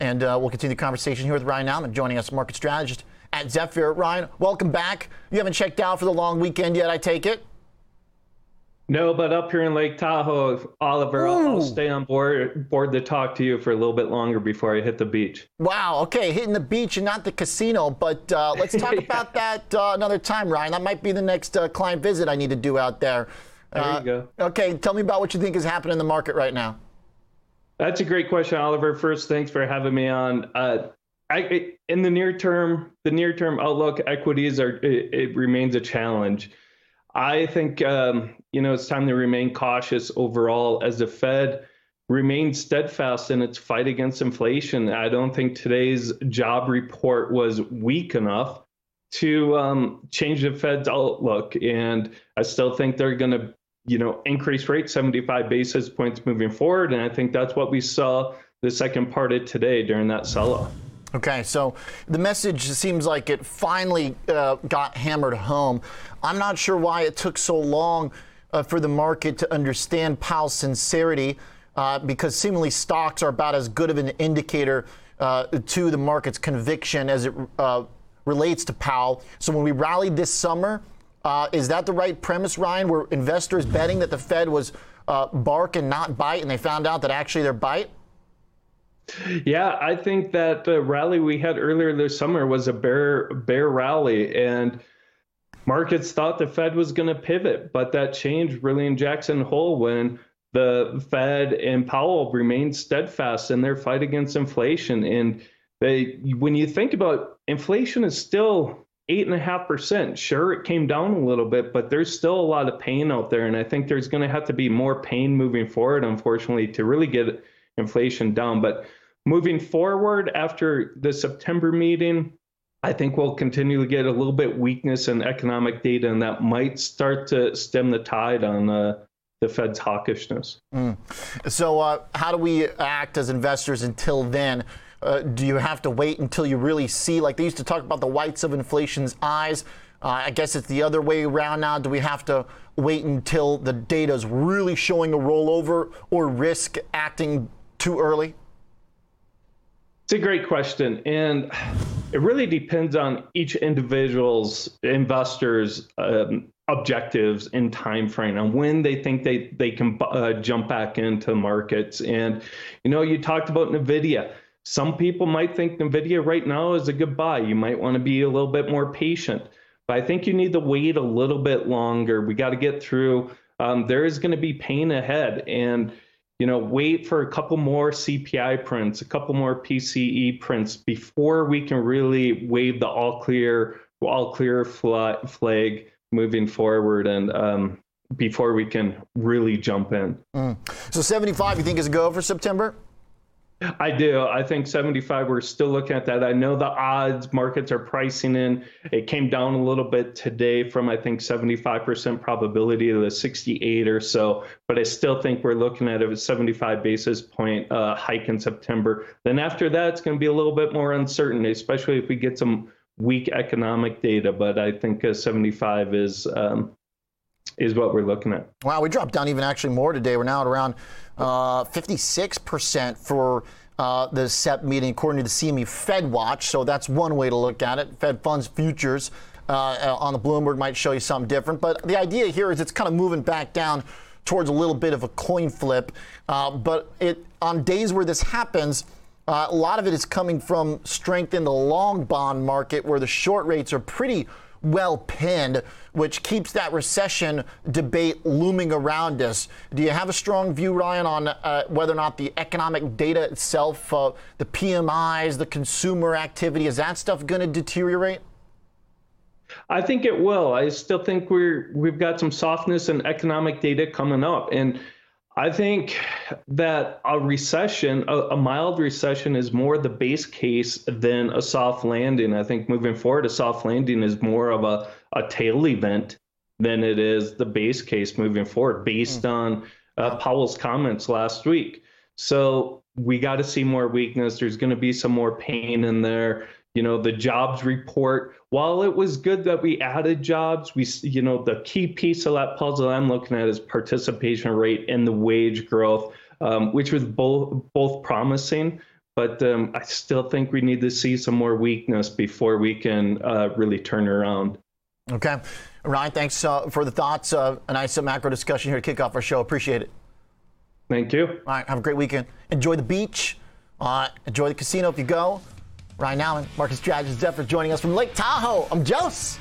And uh, we'll continue the conversation here with Ryan Nauman, joining us, market strategist at Zephyr. Ryan, welcome back. You haven't checked out for the long weekend yet, I take it? No, but up here in Lake Tahoe, Oliver, I'll, I'll, stay on board board to talk to you for a little bit longer before I hit the beach. Wow. Okay, hitting the beach and not the casino, but uh, let's talk yeah. about that uh, another time, Ryan. That might be the next uh, client visit I need to do out there. There you uh, go. Okay, tell me about what you think is happening in the market right now. That's a great question, Oliver. First, thanks for having me on. Uh, I, in the near term, the near term outlook, equities are it, it remains a challenge. I think um, you know it's time to remain cautious overall as the Fed remains steadfast in its fight against inflation. I don't think today's job report was weak enough to um, change the Fed's outlook, and I still think they're going to you know increase rate 75 basis points moving forward, and I think that's what we saw the second part of today during that sell-off. Okay, so the message seems like it finally uh, got hammered home. I'm not sure why it took so long uh, for the market to understand Powell's sincerity, uh, because seemingly stocks are about as good of an indicator uh, to the market's conviction as it uh, relates to Powell. So when we rallied this summer, uh, is that the right premise, Ryan? Were investors betting that the Fed was bark and not bite, and they found out that actually they're bite? Yeah, I think that the rally we had earlier this summer was a bear bear rally, and markets thought the Fed was going to pivot, but that changed really in Jackson Hole when the Fed and Powell remained steadfast in their fight against inflation. And they, when you think about inflation, is still eight and a half percent. Sure, it came down a little bit, but there's still a lot of pain out there, and I think there's going to have to be more pain moving forward, unfortunately, to really get inflation down. But moving forward after the September meeting, I think we'll continue to get a little bit weakness in economic data, and that might start to stem the tide on uh, the Fed's hawkishness. Mm. So, uh, how do we act as investors until then? Uh, do you have to wait until you really see, like they used to talk about the whites of inflation's eyes? Uh, I guess it's the other way around now. Do we have to wait until the data is really showing a rollover or risk acting too early? It's a great question. And it really depends on each individual's investors' um, objectives and time frame and when they think they, they can uh, jump back into markets. And, you know, you talked about NVIDIA. Some people might think NVIDIA right now is a good buy. You might want to be a little bit more patient. But I think you need to wait a little bit longer. We got to get through. Um, there is going to be pain ahead. And, you know, wait for a couple more CPI prints, a couple more PCE prints before we can really wave the all clear, all clear flag moving forward and um, before we can really jump in. Mm. So 75, you think is a go for September? I do. I think 75, we're still looking at that. I know the odds markets are pricing in. It came down a little bit today from, I think, 75% probability to the 68 or so. But I still think we're looking at a 75 basis point uh, hike in September. Then after that, it's going to be a little bit more uncertain, especially if we get some weak economic data. But I think 75 is. Um, is what we're looking at. Wow, we dropped down even actually more today. We're now at around uh, 56% for uh, the SEP meeting, according to the CME Fed Watch. So that's one way to look at it. Fed funds futures uh, on the Bloomberg might show you something different. But the idea here is it's kind of moving back down towards a little bit of a coin flip. Uh, but it on days where this happens, uh, a lot of it is coming from strength in the long bond market, where the short rates are pretty well pinned, which keeps that recession debate looming around us. Do you have a strong view, Ryan, on uh, whether or not the economic data itself, uh, the PMIs, the consumer activity, is that stuff going to deteriorate? I think it will. I still think we're we've got some softness in economic data coming up, and I think that a recession, a, a, mild recession, is more the base case than a soft landing. I think moving forward, a soft landing is more of a, a tail event than it is the base case moving forward, based mm. on uh, Powell's comments last week. So we got to see more weakness. There's going to be some more pain in there you know the jobs report while it was good that we added jobs we you know the key piece of that puzzle i'm looking at is participation rate and the wage growth um, which was both both promising but um, I still think we need to see some more weakness before we can uh, really turn around. Okay. Ryan, thanks uh, for the thoughts. Uh, a nice macro discussion here to kick off our show. Appreciate it. Thank you. All right. Have a great weekend. Enjoy the beach. Uh, enjoy the casino if you go. Ryan Nauman, market strategist Zephyr, joining us from Lake Tahoe. I'm Jose.